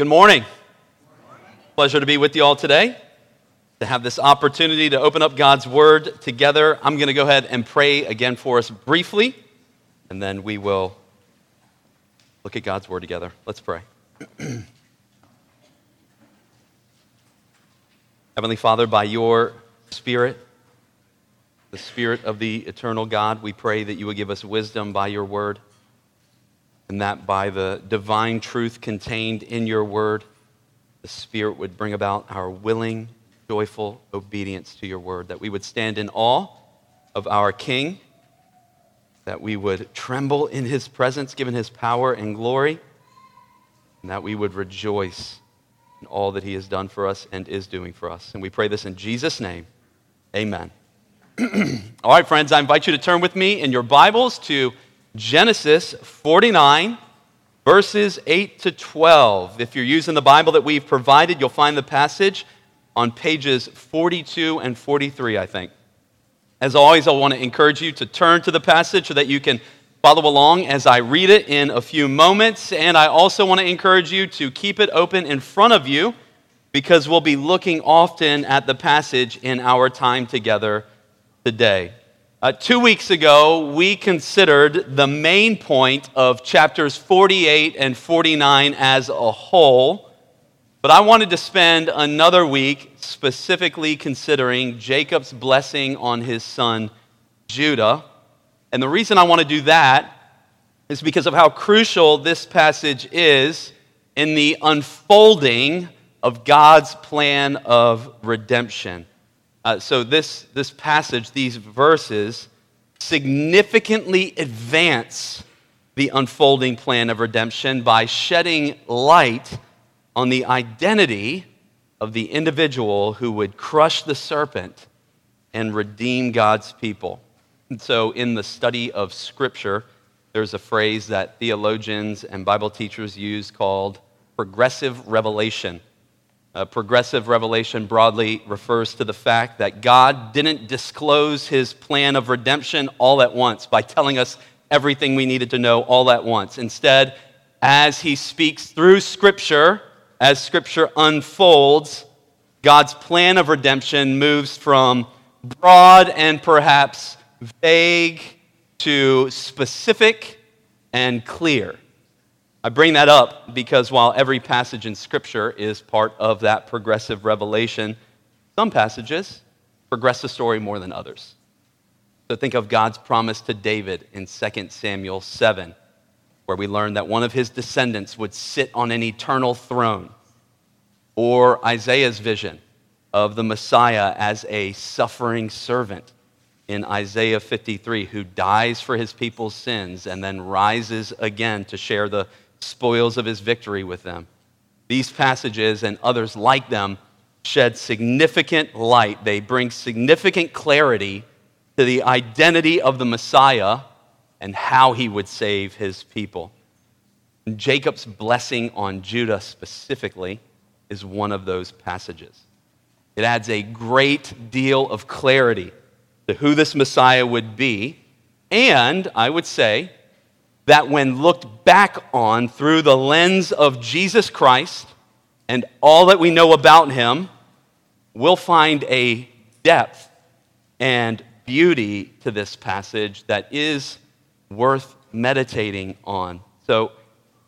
Good morning. Pleasure to be with you all today, to have this opportunity to open up God's Word together. I'm going to go ahead and pray again for us briefly, and then we will look at God's Word together. Let's pray. Heavenly Father, by your Spirit, the Spirit of the eternal God, we pray that you would give us wisdom by your Word and that by the divine truth contained in your word, the Spirit would bring about our willing, joyful obedience to your word, that we would stand in awe of our King, that we would tremble in his presence, given his power and glory, and that we would rejoice in all that he has done for us and is doing for us. And we pray this in Jesus' name. Amen. all right, friends, I invite you to turn with me in your Bibles to Genesis 49, verses 8 to 12. If you're using the Bible that we've provided, you'll find the passage on pages 42 and 43, I think. As always, I want to encourage you to turn to the passage so that you can follow along as I read it in a few moments. And I also want to encourage you to keep it open in front of you because we'll be looking often at the passage in our time together today. Uh, two weeks ago, we considered the main point of chapters 48 and 49 as a whole, but I wanted to spend another week specifically considering Jacob's blessing on his son Judah. And the reason I want to do that is because of how crucial this passage is in the unfolding of God's plan of redemption. Uh, so, this, this passage, these verses, significantly advance the unfolding plan of redemption by shedding light on the identity of the individual who would crush the serpent and redeem God's people. And so, in the study of Scripture, there's a phrase that theologians and Bible teachers use called progressive revelation. Uh, progressive revelation broadly refers to the fact that God didn't disclose his plan of redemption all at once by telling us everything we needed to know all at once. Instead, as he speaks through Scripture, as Scripture unfolds, God's plan of redemption moves from broad and perhaps vague to specific and clear. I bring that up because while every passage in Scripture is part of that progressive revelation, some passages progress the story more than others. So think of God's promise to David in 2 Samuel 7, where we learn that one of his descendants would sit on an eternal throne, or Isaiah's vision of the Messiah as a suffering servant in Isaiah 53, who dies for his people's sins and then rises again to share the spoils of his victory with them. These passages and others like them shed significant light. They bring significant clarity to the identity of the Messiah and how he would save his people. And Jacob's blessing on Judah specifically is one of those passages. It adds a great deal of clarity to who this Messiah would be, and I would say, that, when looked back on through the lens of Jesus Christ and all that we know about him, we'll find a depth and beauty to this passage that is worth meditating on. So,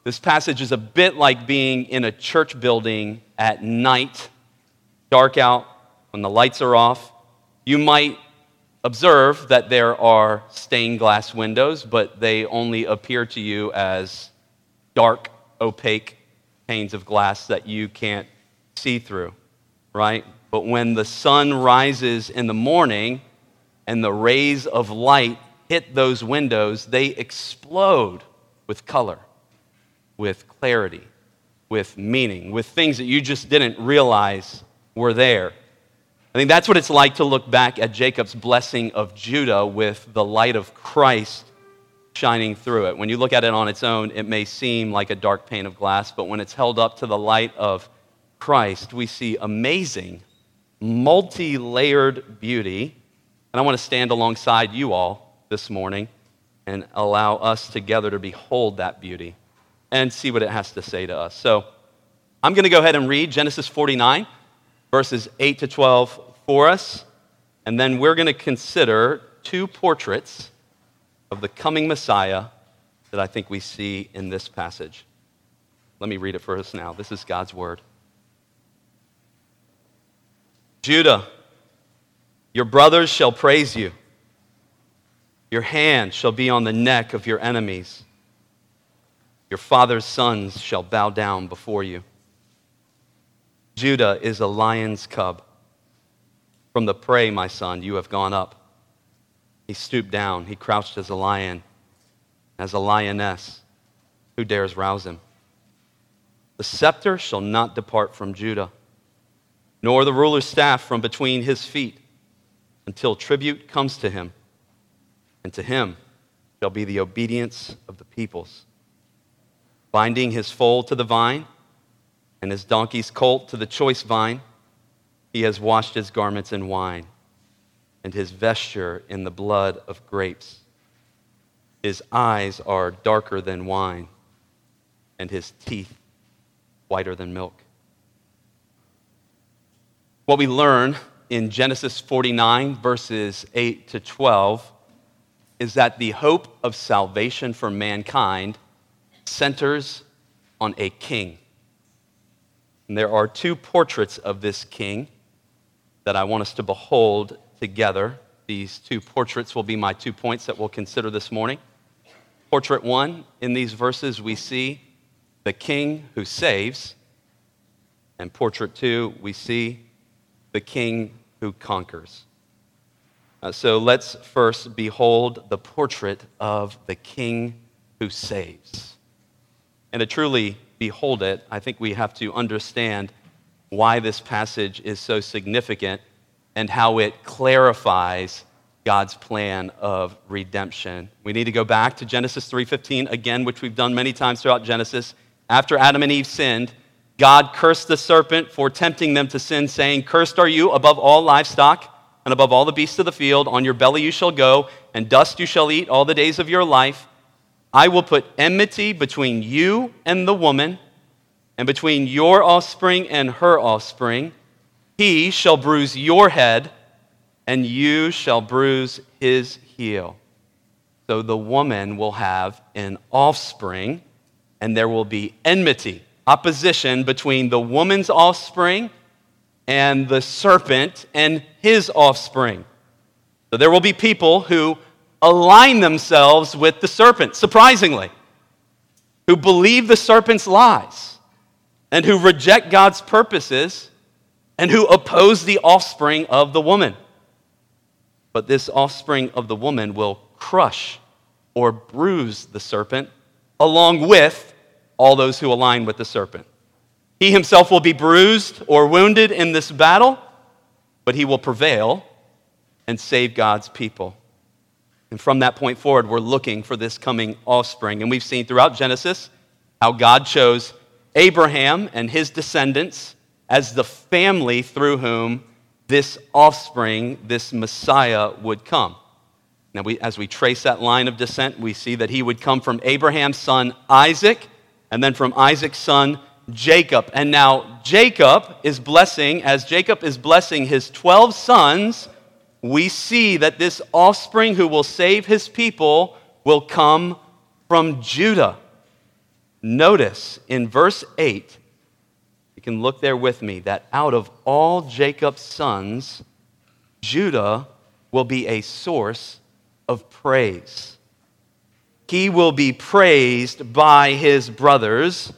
this passage is a bit like being in a church building at night, dark out, when the lights are off. You might observe that there are stained glass windows, but they only appear to you as dark, opaque panes of glass that you can't see through, right? But when the sun rises in the morning and the rays of light hit those windows, they explode with color, with clarity, with meaning, with things that you just didn't realize were there. I think that's what it's like to look back at Jacob's blessing of Judah with the light of Christ shining through it. When you look at it on its own, it may seem like a dark pane of glass, but when it's held up to the light of Christ, we see amazing, multi layered beauty. And I want to stand alongside you all this morning and allow us together to behold that beauty and see what it has to say to us. So, I'm going to go ahead and read Genesis 49, verses 8 to 12 for us, and then we're going to consider two portraits of the coming Messiah that I think we see in this passage. Let me read it for us now. This is God's word. Judah, your brothers shall praise you. Your hand shall be on the neck of your enemies. Your father's sons shall bow down before you. Judah is a lion's cub. From the prey, my son, you have gone up. He stooped down. He crouched as a lion, as a lioness. Who dares rouse him? The scepter shall not depart from Judah, nor the ruler's staff from between his feet, until tribute comes to him, and to him shall be the obedience of the peoples. Binding his foal to the vine, and his donkey's colt to the choice vine, he has washed his garments in wine, and his vesture in the blood of grapes. His eyes are darker than wine, and his teeth whiter than milk. What we learn in Genesis 49, verses 8 to 12, is that the hope of salvation for mankind centers on a king. And there are two portraits of this king that I want us to behold together. These two portraits will be my two points that we'll consider this morning. Portrait one, in these verses, we see the king who saves. And portrait two, we see the king who conquers. Uh, so let's first behold the portrait of the king who saves. And to truly behold it, I think we have to understand why this passage is so significant and how it clarifies God's plan of redemption. We need to go back to Genesis 3:15 again, which we've done many times throughout Genesis. After Adam and Eve sinned, God cursed the serpent for tempting them to sin, saying, Cursed are you above all livestock and above all the beasts of the field. On your belly you shall go, and dust you shall eat all the days of your life. I will put enmity between you and the woman, and between your offspring and her offspring. He shall bruise your head, and you shall bruise his heel. So the woman will have an offspring, and there will be enmity, opposition between the woman's offspring and the serpent and his offspring. So there will be people who align themselves with the serpent, surprisingly, who believe the serpent's lies and who reject God's purposes and who oppose the offspring of the woman. But this offspring of the woman will crush or bruise the serpent along with all those who align with the serpent. He himself will be bruised or wounded in this battle, but he will prevail and save God's people. And from that point forward, we're looking for this coming offspring. And we've seen throughout Genesis how God chose Abraham and his descendants as the family through whom this offspring, this Messiah, would come. Now, we, as we trace that line of descent, we see that he would come from Abraham's son Isaac, and then from Isaac's son Jacob. And now Jacob is blessing, as Jacob is blessing his 12 sons we see that this offspring who will save his people will come from Judah. Notice in verse 8, you can look there with me, that out of all Jacob's sons, Judah will be a source of praise. He will be praised by his brothers,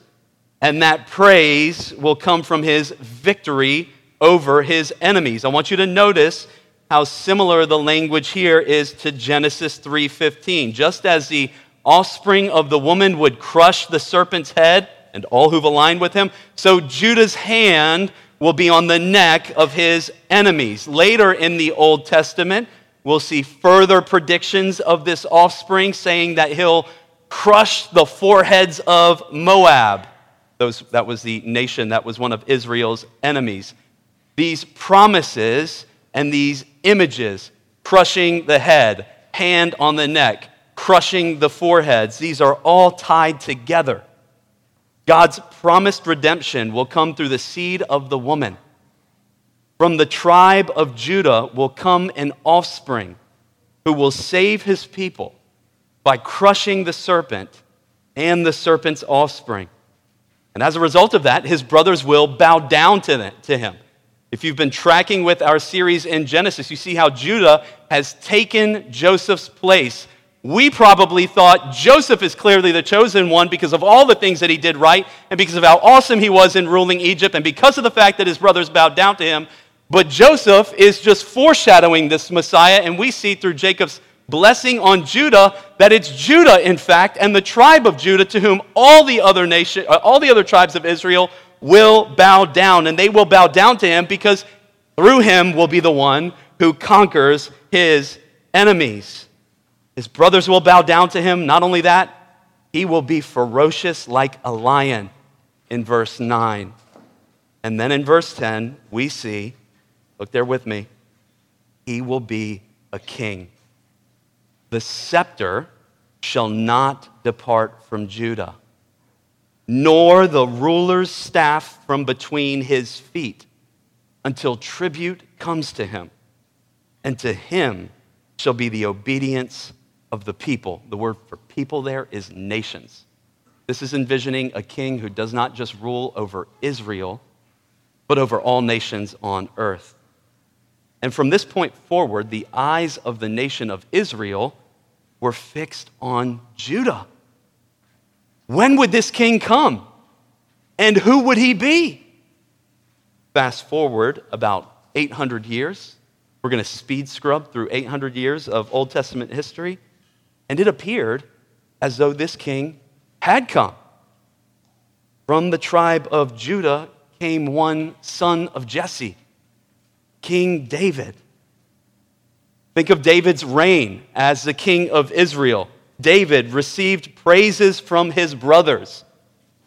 and that praise will come from his victory over his enemies. I want you to notice how similar the language here is to Genesis 3:15. Just as the offspring of the woman would crush the serpent's head and all who've aligned with him, so Judah's hand will be on the neck of his enemies. Later in the Old Testament, we'll see further predictions of this offspring saying that he'll crush the foreheads of Moab. Those, that was the nation that was one of Israel's enemies. These promises and these images crushing the head, hand on the neck, crushing the foreheads. These are all tied together. God's promised redemption will come through the seed of the woman. From the tribe of Judah will come an offspring who will save his people by crushing the serpent and the serpent's offspring. And as a result of that, his brothers will bow down to, him. If you've been tracking with our series in Genesis, you see how Judah has taken Joseph's place. We probably thought Joseph is clearly the chosen one because of all the things that he did right and because of how awesome he was in ruling Egypt and because of the fact that his brothers bowed down to him. But Joseph is just foreshadowing this Messiah, and we see through Jacob's blessing on Judah that it's Judah, in fact, and the tribe of Judah to whom all the other nation, uh, all the other tribes of Israel will bow down, and they will bow down to him because through him will be the one who conquers his enemies. His brothers will bow down to him. Not only that, he will be ferocious like a lion in verse 9. And then in verse 10, we see, look there with me, he will be a king. The scepter shall not depart from Judah, nor the ruler's staff from between his feet, until tribute comes to him, and to him shall be the obedience of the people. The word for people there is nations. This is envisioning a king who does not just rule over Israel, but over all nations on earth. And from this point forward, the eyes of the nation of Israel were fixed on Judah. When would this king come? And who would he be? Fast forward about 800 years. We're going to speed scrub through 800 years of Old Testament history. And it appeared as though this king had come. From the tribe of Judah came one son of Jesse, King David. Think of David's reign as the king of Israel. David received praises from his brothers,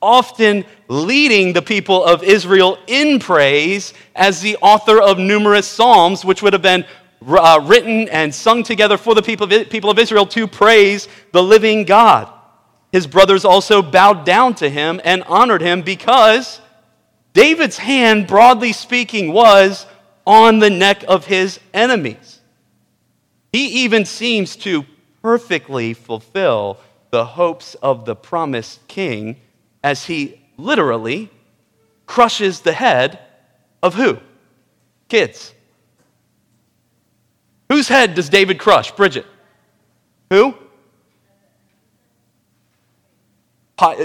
often leading the people of Israel in praise as the author of numerous psalms, which would have been uh, written and sung together for the people of, people of Israel to praise the living God. His brothers also bowed down to him and honored him because David's hand, broadly speaking, was on the neck of his enemies. He even seems to perfectly fulfill the hopes of the promised king as he literally crushes the head of who? Kids. Whose head does David crush? Bridget. Who?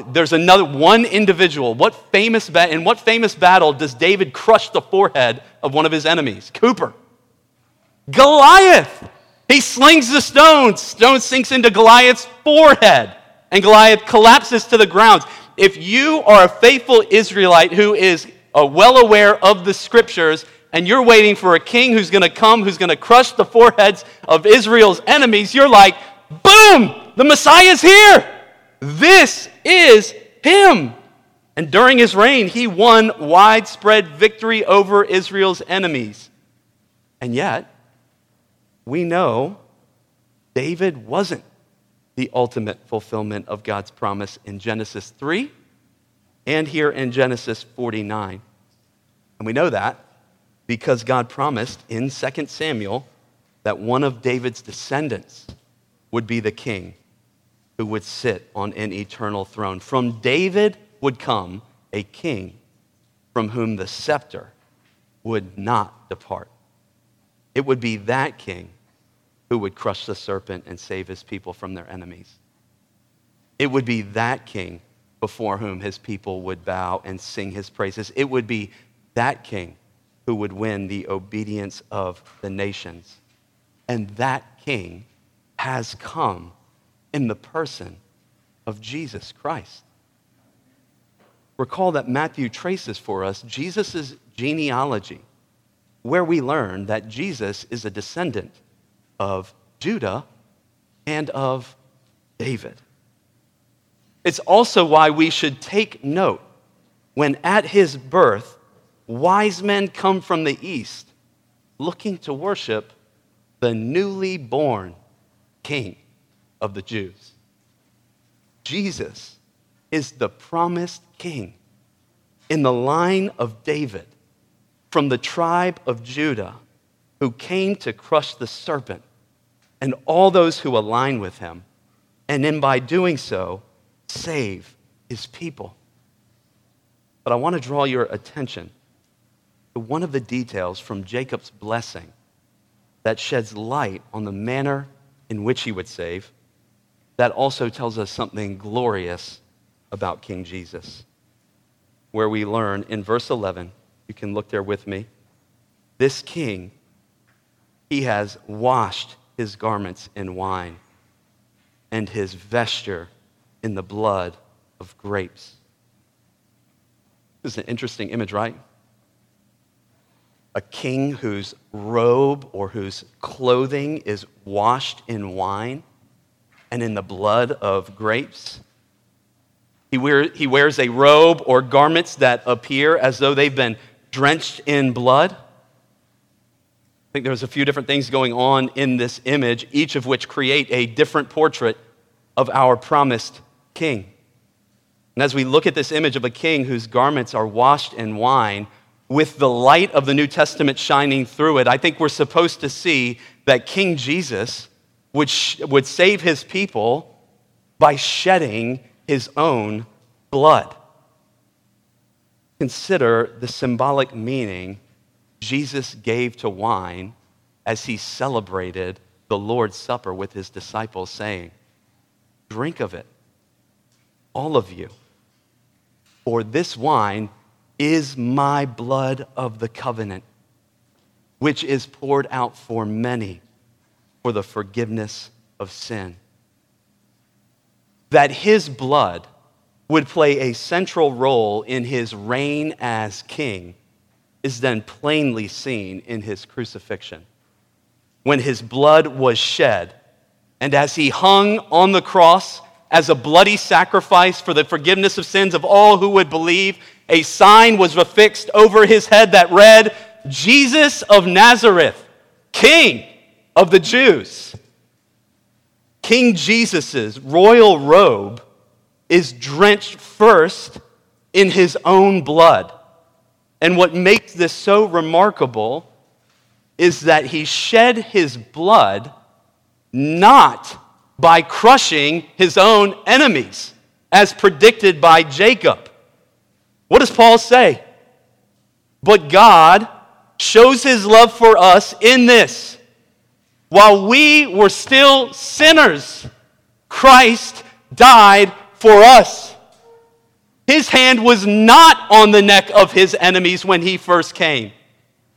There's another one individual. What famous ba- in what famous battle does David crush the forehead of one of his enemies? Cooper. Goliath. He slings the stone. Stone sinks into Goliath's forehead, and Goliath collapses to the ground. If you are a faithful Israelite who is uh, well aware of the scriptures, and you're waiting for a king who's going to come, who's going to crush the foreheads of Israel's enemies, you're like, boom, the Messiah's here. This is him. And during his reign, he won widespread victory over Israel's enemies. And yet, we know David wasn't the ultimate fulfillment of God's promise in Genesis 3 and here in Genesis 49. And we know that because God promised in 2 Samuel that one of David's descendants would be the king who would sit on an eternal throne. From David would come a king from whom the scepter would not depart. It would be that king who would crush the serpent and save his people from their enemies. It would be that king before whom his people would bow and sing his praises. It would be that king who would win the obedience of the nations. And that king has come in the person of Jesus Christ. Recall that Matthew traces for us Jesus' genealogy where we learn that Jesus is a descendant of Judah and of David. It's also why we should take note when at his birth, wise men come from the east looking to worship the newly born king of the Jews. Jesus is the promised king in the line of David from the tribe of Judah who came to crush the serpent and all those who align with him, and in by doing so, save his people. But I want to draw your attention to one of the details from Jacob's blessing that sheds light on the manner in which he would save, that also tells us something glorious about King Jesus. Where we learn in verse 11, you can look there with me. This king, he has washed his garments in wine and his vesture in the blood of grapes. This is an interesting image, right? A king whose robe or whose clothing is washed in wine and in the blood of grapes. He, wear, he wears a robe or garments that appear as though they've been drenched in blood. I think there's a few different things going on in this image, each of which create a different portrait of our promised king. And as we look at this image of a king whose garments are washed in wine, with the light of the New Testament shining through it, I think we're supposed to see that King Jesus would, sh- would save his people by shedding his own blood. Consider the symbolic meaning Jesus gave to wine as he celebrated the Lord's Supper with his disciples, saying, Drink of it, all of you, for this wine is my blood of the covenant, which is poured out for many for the forgiveness of sin. That his blood would play a central role in his reign as king is then plainly seen in his crucifixion. When his blood was shed, and as he hung on the cross as a bloody sacrifice for the forgiveness of sins of all who would believe, a sign was affixed over his head that read, Jesus of Nazareth, King of the Jews. King Jesus' royal robe is drenched first in his own blood. And what makes this so remarkable is that he shed his blood not by crushing his own enemies, as predicted by Jacob. What does Paul say? But God shows his love for us in this. While we were still sinners, Christ died for us. His hand was not on the neck of his enemies when he first came.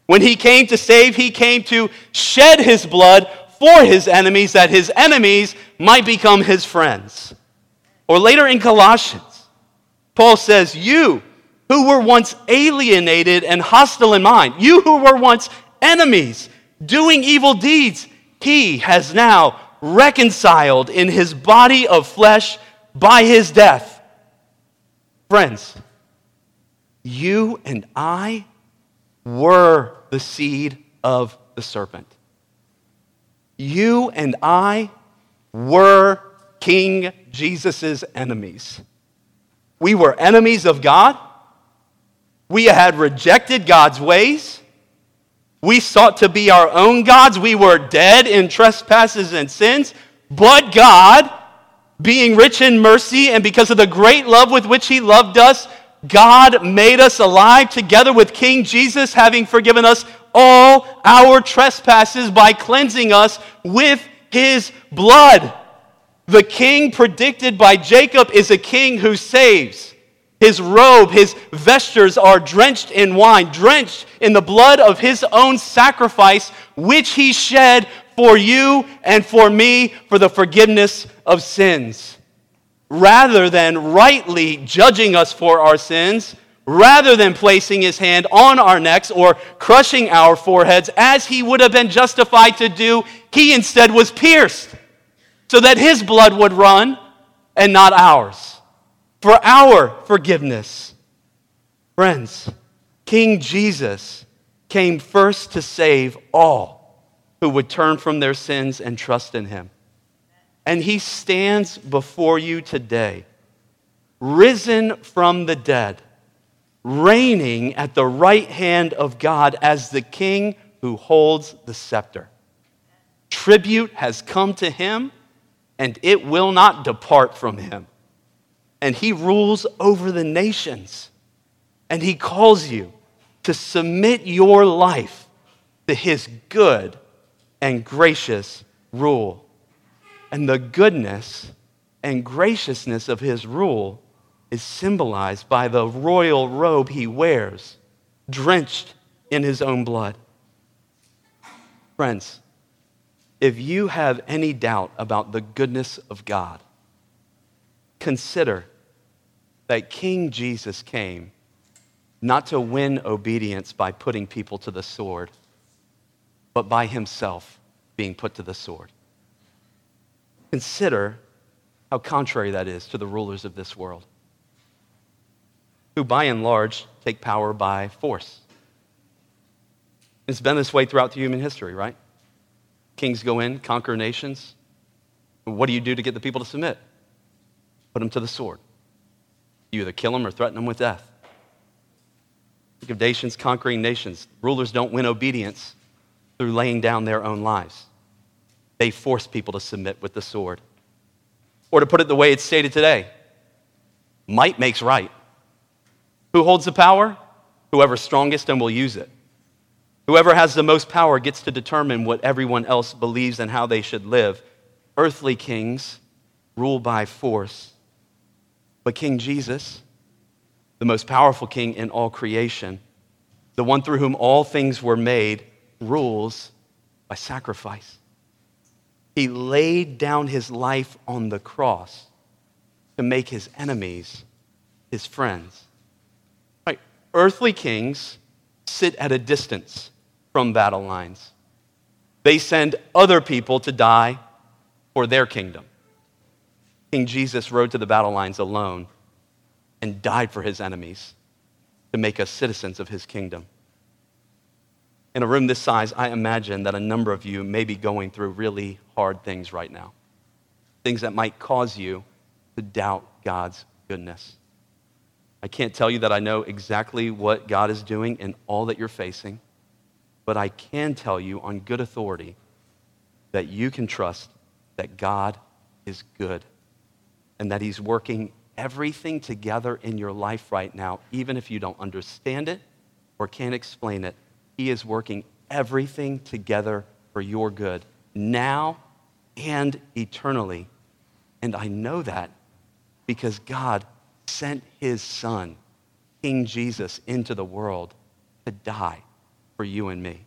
When he came to save, he came to shed his blood for his enemies that his enemies might become his friends. Or later in Colossians, Paul says, You who were once alienated and hostile in mind, you who were once enemies, doing evil deeds, he has now reconciled in his body of flesh by his death. Friends, you and I were the seed of the serpent. You and I were King Jesus' enemies. We were enemies of God. We had rejected God's ways. We sought to be our own gods. We were dead in trespasses and sins. But God, being rich in mercy and because of the great love with which He loved us, God made us alive together with King Jesus, having forgiven us all our trespasses by cleansing us with His blood. The king predicted by Jacob is a king who saves. His robe, his vestures are drenched in wine, drenched in the blood of his own sacrifice, which he shed for you and for me for the forgiveness of sins. Rather than rightly judging us for our sins, rather than placing his hand on our necks or crushing our foreheads as he would have been justified to do, he instead was pierced so that his blood would run and not ours for our forgiveness. Friends, King Jesus came first to save all who would turn from their sins and trust in him. And he stands before you today, risen from the dead, reigning at the right hand of God as the king who holds the scepter. Tribute has come to him, and it will not depart from him. And he rules over the nations, and he calls you to submit your life to his good and gracious rule. And the goodness and graciousness of his rule is symbolized by the royal robe he wears, drenched in his own blood. Friends, if you have any doubt about the goodness of God, consider that King Jesus came not to win obedience by putting people to the sword, but by himself being put to the sword. Consider how contrary that is to the rulers of this world, who by and large take power by force. It's been this way throughout human history, right? Kings go in, conquer nations. What do you do to get the people to submit? Put them to the sword. You either kill them or threaten them with death. Think of nations conquering nations. Rulers don't win obedience through laying down their own lives, they force people to submit with the sword. Or to put it the way it's stated today might makes right. Who holds the power? Whoever's strongest and will use it. Whoever has the most power gets to determine what everyone else believes and how they should live. Earthly kings rule by force, but King Jesus, the most powerful king in all creation, the one through whom all things were made, rules by sacrifice. He laid down his life on the cross to make his enemies his friends. Right. Earthly kings sit at a distance from battle lines. They send other people to die for their kingdom. King Jesus rode to the battle lines alone and died for his enemies to make us citizens of his kingdom. In a room this size, I imagine that a number of you may be going through really hard things right now, things that might cause you to doubt God's goodness. I can't tell you that I know exactly what God is doing in all that you're facing. But I can tell you on good authority that you can trust that God is good and that He's working everything together in your life right now, even if you don't understand it or can't explain it. He is working everything together for your good now and eternally. And I know that because God sent His Son, King Jesus, into the world to die for you and me.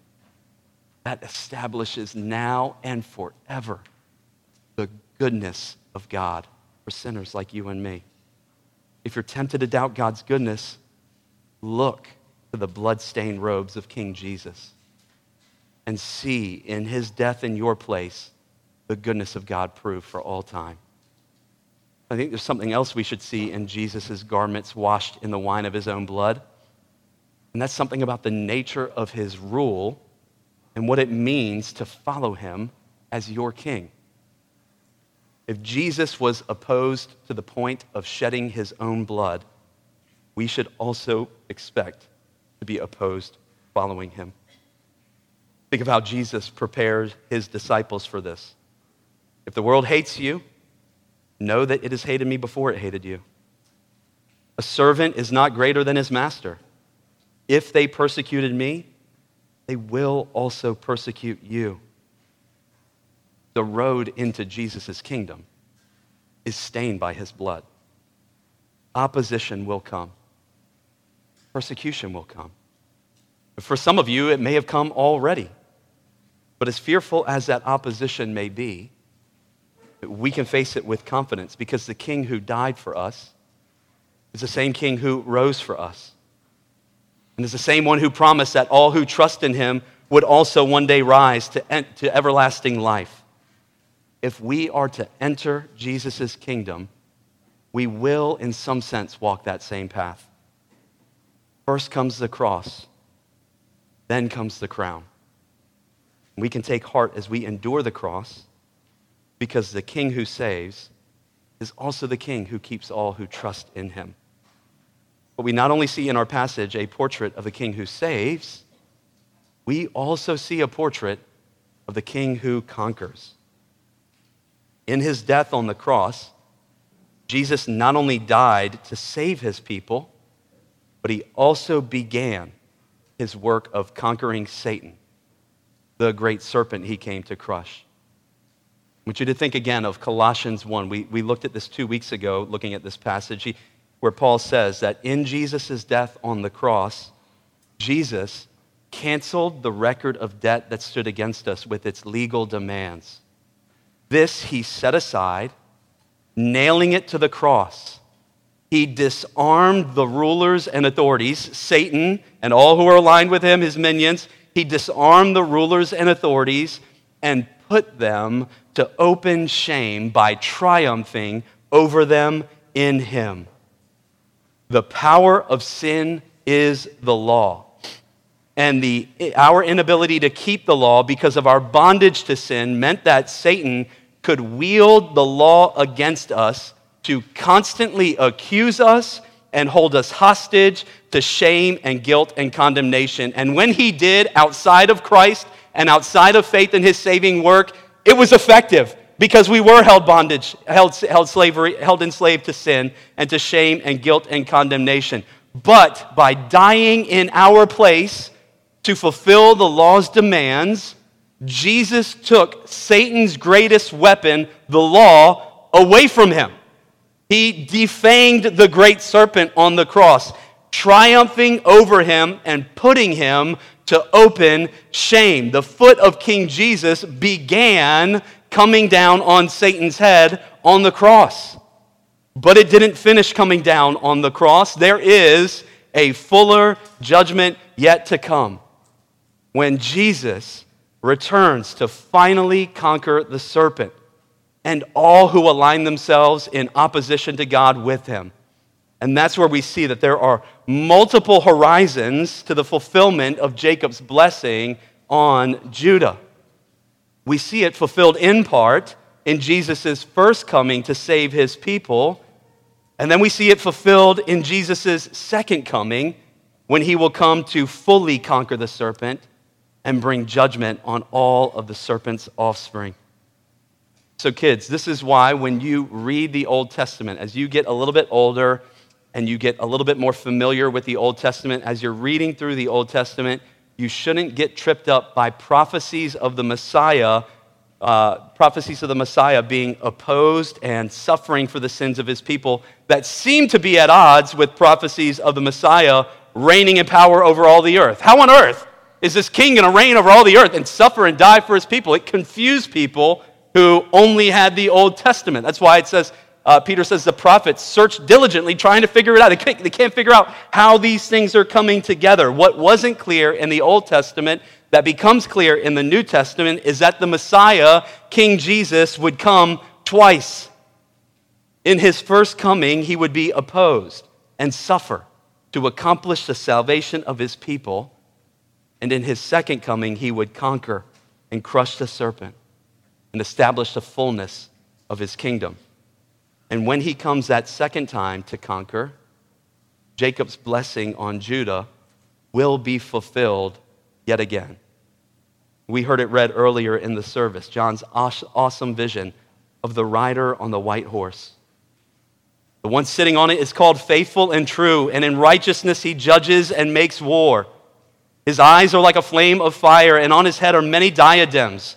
That establishes now and forever the goodness of God for sinners like you and me. If you're tempted to doubt God's goodness, look to the bloodstained robes of King Jesus and see in his death in your place the goodness of God proved for all time. I think there's something else we should see in Jesus' garments washed in the wine of his own blood. And that's something about the nature of his rule and what it means to follow him as your king. If Jesus was opposed to the point of shedding his own blood, we should also expect to be opposed following him. Think of how Jesus prepared his disciples for this. If the world hates you, know that it has hated me before it hated you. A servant is not greater than his master. If they persecuted me, they will also persecute you. The road into Jesus' kingdom is stained by his blood. Opposition will come, persecution will come. For some of you, it may have come already. But as fearful as that opposition may be, we can face it with confidence because the king who died for us is the same king who rose for us and is the same one who promised that all who trust in him would also one day rise to, to everlasting life. If we are to enter Jesus' kingdom, we will, in some sense, walk that same path. First comes the cross, then comes the crown. We can take heart as we endure the cross because the King who saves is also the king who keeps all who trust in him. But we not only see in our passage a portrait of the king who saves, we also see a portrait of the king who conquers. In his death on the cross, Jesus not only died to save his people, but he also began his work of conquering Satan, the great serpent he came to crush. I want you to think again of Colossians 1. We, we looked at this two weeks ago, looking at this passage, he, where Paul says that in Jesus' death on the cross, Jesus canceled the record of debt that stood against us with its legal demands. This he set aside nailing it to the cross. He disarmed the rulers and authorities, Satan and all who are aligned with him, his minions. He disarmed the rulers and authorities and put them to open shame by triumphing over them in him. The power of sin is the law. And the, our inability to keep the law because of our bondage to sin meant that Satan could wield the law against us to constantly accuse us and hold us hostage to shame and guilt and condemnation. And when he did outside of Christ and outside of faith in his saving work, it was effective because we were held bondage, held, held slavery, held enslaved to sin and to shame and guilt and condemnation. But by dying in our place to fulfill the law's demands, Jesus took Satan's greatest weapon, the law, away from him. He defanged the great serpent on the cross, triumphing over him and putting him to open shame. The foot of King Jesus began coming down on Satan's head on the cross. But it didn't finish coming down on the cross. There is a fuller judgment yet to come when Jesus returns to finally conquer the serpent and all who align themselves in opposition to God with him. And that's where we see that there are multiple horizons to the fulfillment of Jacob's blessing on Judah. We see it fulfilled in part in Jesus' first coming to save his people. And then we see it fulfilled in Jesus' second coming when he will come to fully conquer the serpent and bring judgment on all of the serpent's offspring. So, kids, this is why when you read the Old Testament, as you get a little bit older and you get a little bit more familiar with the Old Testament, as you're reading through the Old Testament, you shouldn't get tripped up by prophecies of the Messiah, uh, prophecies of the Messiah being opposed and suffering for the sins of his people that seem to be at odds with prophecies of the Messiah reigning in power over all the earth. How on earth is this king going to reign over all the earth and suffer and die for his people? It confused people who only had the Old Testament. That's why it says, uh, Peter says, the prophets search diligently trying to figure it out. They can't, they can't figure out how these things are coming together. What wasn't clear in the Old Testament that becomes clear in the New Testament is that the Messiah, King Jesus, would come twice. In his first coming, he would be opposed and suffer to accomplish the salvation of his people. And in his second coming, he would conquer and crush the serpent and establish the fullness of his kingdom. And when he comes that second time to conquer, Jacob's blessing on Judah will be fulfilled yet again. We heard it read earlier in the service John's awesome vision of the rider on the white horse. The one sitting on it is called faithful and true, and in righteousness he judges and makes war. His eyes are like a flame of fire, and on his head are many diadems.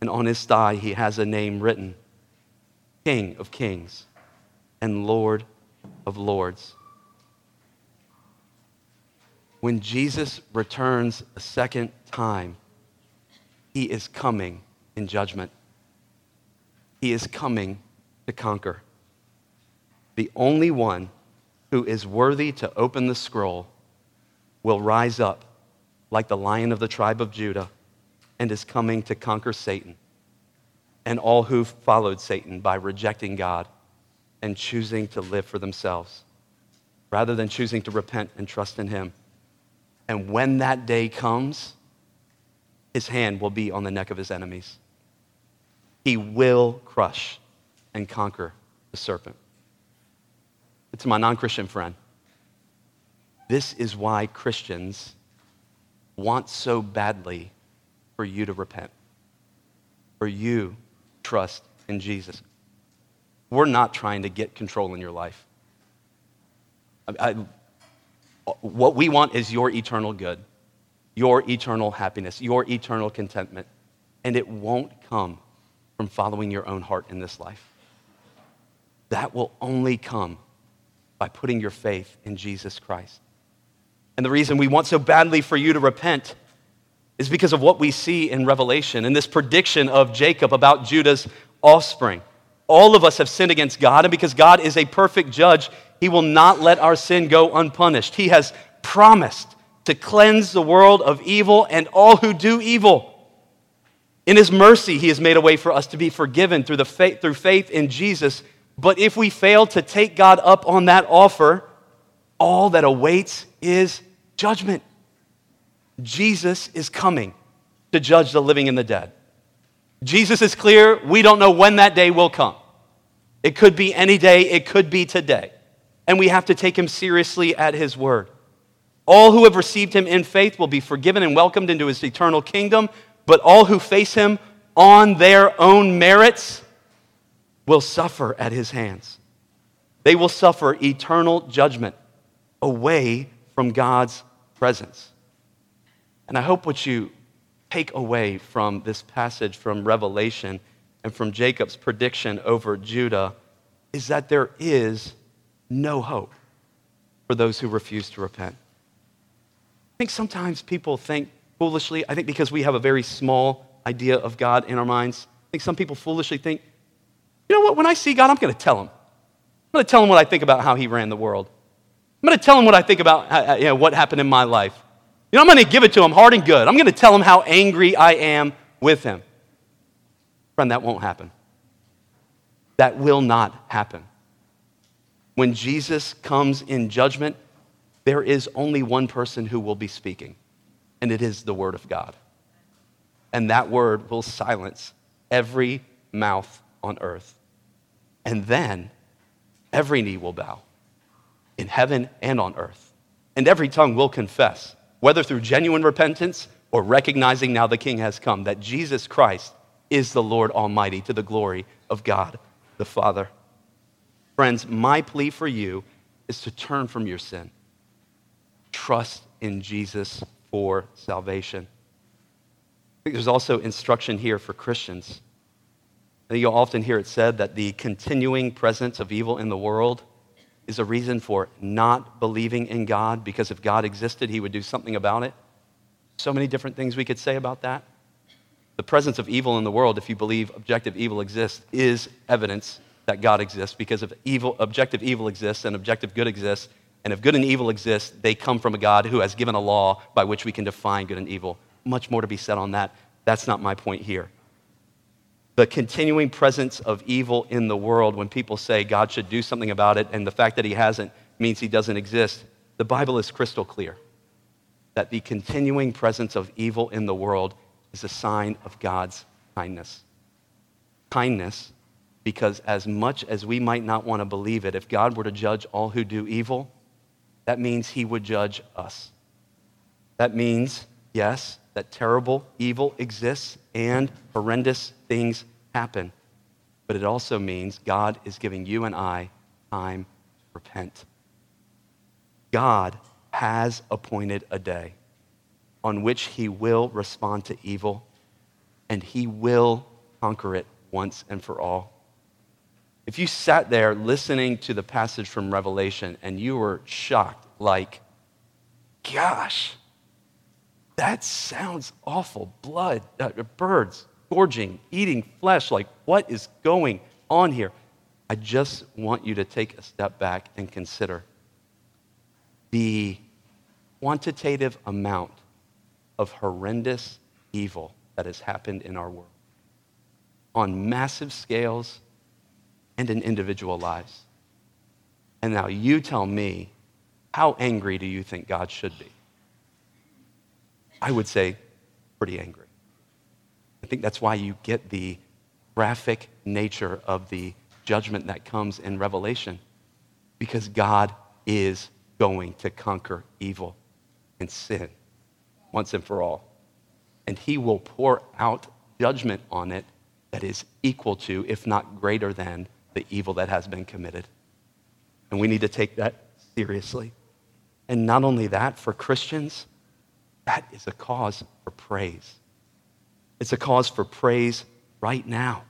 and on his thigh he has a name written King of Kings and Lord of Lords. When Jesus returns a second time, he is coming in judgment. He is coming to conquer. the only one who is worthy to open the scroll, will rise up like the lion of the tribe of Judah and is coming to conquer Satan and all who followed Satan by rejecting God and choosing to live for themselves rather than choosing to repent and trust in Him. And when that day comes, His hand will be on the neck of His enemies. He will crush and conquer the serpent. It's my non Christian friend. This is why Christians want so badly for you to repent, for you trust in Jesus. We're not trying to get control in your life. I, I, what we want is your eternal good, your eternal happiness, your eternal contentment. And it won't come from following your own heart in this life. That will only come by putting your faith in Jesus Christ. And the reason we want so badly for you to repent is because of what we see in Revelation and this prediction of Jacob about Judah's offspring. All of us have sinned against God, and because God is a perfect judge, he will not let our sin go unpunished. He has promised to cleanse the world of evil and all who do evil. In his mercy, he has made a way for us to be forgiven through, the faith, through faith in Jesus. But if we fail to take God up on that offer, all that awaits is judgment. Jesus is coming to judge the living and the dead. Jesus is clear. We don't know when that day will come. It could be any day, it could be today. And we have to take him seriously at his word. All who have received him in faith will be forgiven and welcomed into his eternal kingdom, but all who face him on their own merits will suffer at his hands. They will suffer eternal judgment away from God's presence. And I hope what you take away from this passage from Revelation and from Jacob's prediction over Judah is that there is no hope for those who refuse to repent. I think sometimes people think foolishly, I think because we have a very small idea of God in our minds, I think some people foolishly think, you know what, when I see God, I'm going to tell him. I'm going to tell him what I think about how he ran the world. I'm going to tell him what I think about uh, uh, you know, what happened in my life. You know, I'm going to give it to him hard and good. I'm going to tell him how angry I am with him. Friend, that won't happen. That will not happen. When Jesus comes in judgment, there is only one person who will be speaking, and it is the Word of God. And that Word will silence every mouth on earth. And then every knee will bow in heaven and on earth. And every tongue will confess, whether through genuine repentance or recognizing now the King has come, that Jesus Christ is the Lord Almighty to the glory of God the Father. Friends, my plea for you is to turn from your sin. Trust in Jesus for salvation. I think there's also instruction here for Christians. I think you'll often hear it said that the continuing presence of evil in the world is a reason for not believing in God because if God existed, he would do something about it. So many different things we could say about that. The presence of evil in the world, if you believe objective evil exists, is evidence that God exists because if evil, objective evil exists and objective good exists, and if good and evil exist, they come from a God who has given a law by which we can define good and evil. Much more to be said on that. That's not my point here the continuing presence of evil in the world when people say God should do something about it and the fact that he hasn't means he doesn't exist, the Bible is crystal clear that the continuing presence of evil in the world is a sign of God's kindness. Kindness, because as much as we might not want to believe it, if God were to judge all who do evil, that means he would judge us. That means, yes, that terrible evil exists and horrendous things happen. But it also means God is giving you and I time to repent. God has appointed a day on which he will respond to evil and he will conquer it once and for all. If you sat there listening to the passage from Revelation and you were shocked, like, gosh, that sounds awful. Blood, uh, birds, gorging, eating flesh. Like, what is going on here? I just want you to take a step back and consider the quantitative amount of horrendous evil that has happened in our world on massive scales and in individual lives. And now you tell me, how angry do you think God should be? I would say pretty angry. I think that's why you get the graphic nature of the judgment that comes in Revelation, because God is going to conquer evil and sin once and for all. And he will pour out judgment on it that is equal to, if not greater than, the evil that has been committed. And we need to take that seriously. And not only that, for Christians, that is a cause for praise. It's a cause for praise right now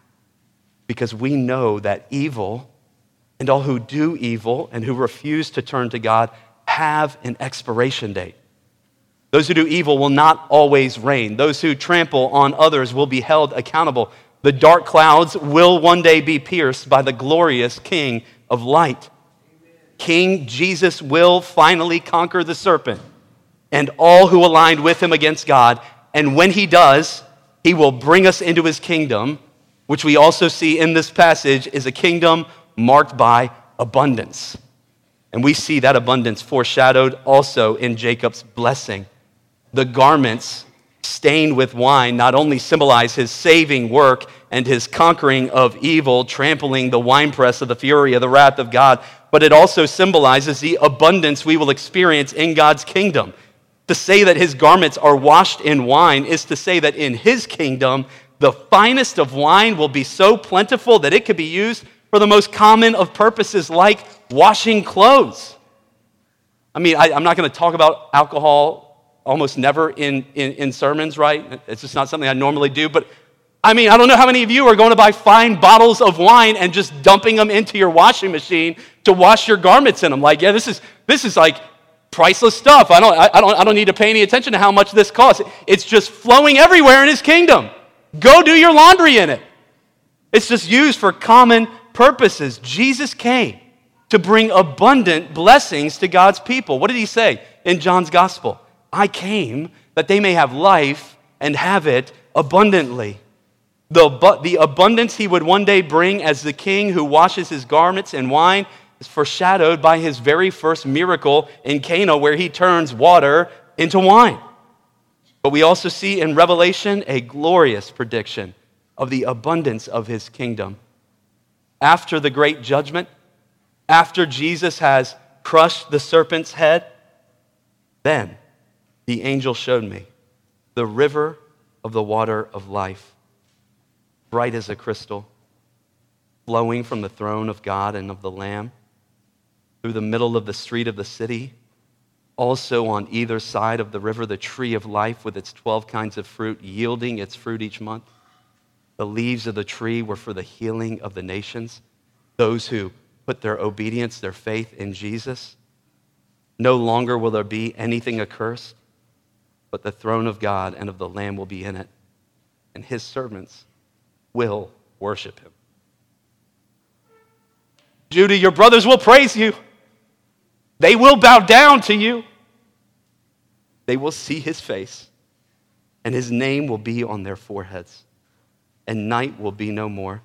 because we know that evil and all who do evil and who refuse to turn to God have an expiration date. Those who do evil will not always reign. Those who trample on others will be held accountable. The dark clouds will one day be pierced by the glorious King of light. King Jesus will finally conquer the serpent and all who aligned with him against God. And when he does, he will bring us into his kingdom, which we also see in this passage is a kingdom marked by abundance. And we see that abundance foreshadowed also in Jacob's blessing. The garments stained with wine not only symbolize his saving work and his conquering of evil, trampling the winepress of the fury of the wrath of God, but it also symbolizes the abundance we will experience in God's kingdom. To say that his garments are washed in wine is to say that in his kingdom, the finest of wine will be so plentiful that it could be used for the most common of purposes, like washing clothes. I mean, I, am not going to talk about alcohol almost never in, in, in sermons, right? It's just not something I normally do. But I mean, I don't know how many of you are going to buy fine bottles of wine and just dumping them into your washing machine to wash your garments in them. Like, yeah, this is, this is like priceless stuff. I don't, I, don't, I don't need to pay any attention to how much this costs. It's just flowing everywhere in his kingdom. Go do your laundry in it. It's just used for common purposes. Jesus came to bring abundant blessings to God's people. What did he say in John's gospel? I came that they may have life and have it abundantly. The, the abundance he would one day bring as the king who washes his garments in wine is foreshadowed by his very first miracle in Cana, where he turns water into wine. But we also see in Revelation a glorious prediction of the abundance of his kingdom. After the great judgment, after Jesus has crushed the serpent's head, then the angel showed me the river of the water of life, bright as a crystal, flowing from the throne of God and of the Lamb through the middle of the street of the city. Also, on either side of the river, the tree of life with its 12 kinds of fruit, yielding its fruit each month. The leaves of the tree were for the healing of the nations, those who put their obedience, their faith in Jesus. No longer will there be anything accursed but the throne of God and of the Lamb will be in it, and his servants will worship him. Judah, your brothers will praise you. They will bow down to you. They will see his face, and his name will be on their foreheads, and night will be no more.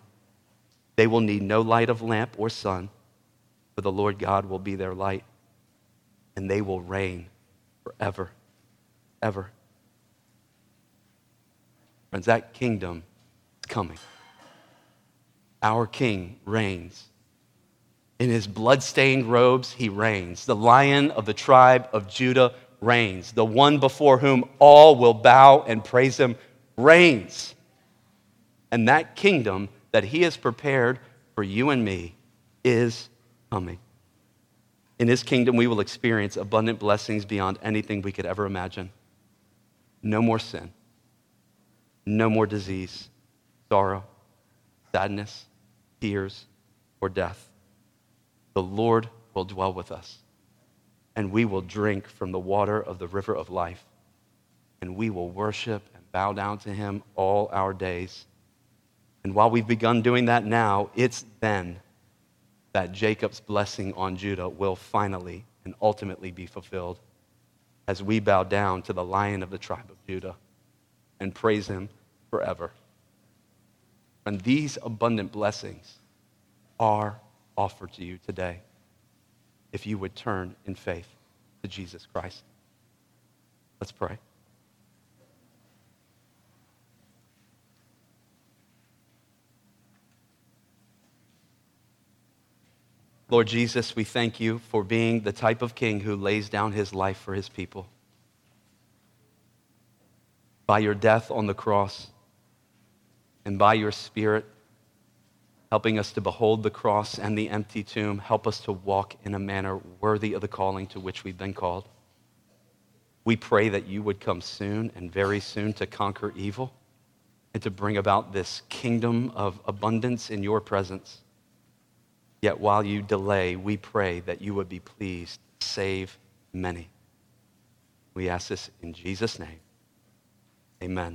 They will need no light of lamp or sun, for the Lord God will be their light, and they will reign forever ever. Friends, that kingdom is coming. Our king reigns. In his blood-stained robes, he reigns. The lion of the tribe of Judah reigns. The one before whom all will bow and praise him reigns. And that kingdom that he has prepared for you and me is coming. In his kingdom, we will experience abundant blessings beyond anything we could ever imagine. No more sin. No more disease, sorrow, sadness, tears, or death. The Lord will dwell with us, and we will drink from the water of the river of life, and we will worship and bow down to him all our days. And while we've begun doing that now, it's then that Jacob's blessing on Judah will finally and ultimately be fulfilled as we bow down to the lion of the tribe of Judah and praise him forever. And these abundant blessings are offered to you today if you would turn in faith to Jesus Christ. Let's pray. Lord Jesus, we thank you for being the type of king who lays down his life for his people. By your death on the cross and by your spirit, helping us to behold the cross and the empty tomb, help us to walk in a manner worthy of the calling to which we've been called. We pray that you would come soon and very soon to conquer evil and to bring about this kingdom of abundance in your presence. Yet while you delay, we pray that you would be pleased to save many. We ask this in Jesus' name. Amen.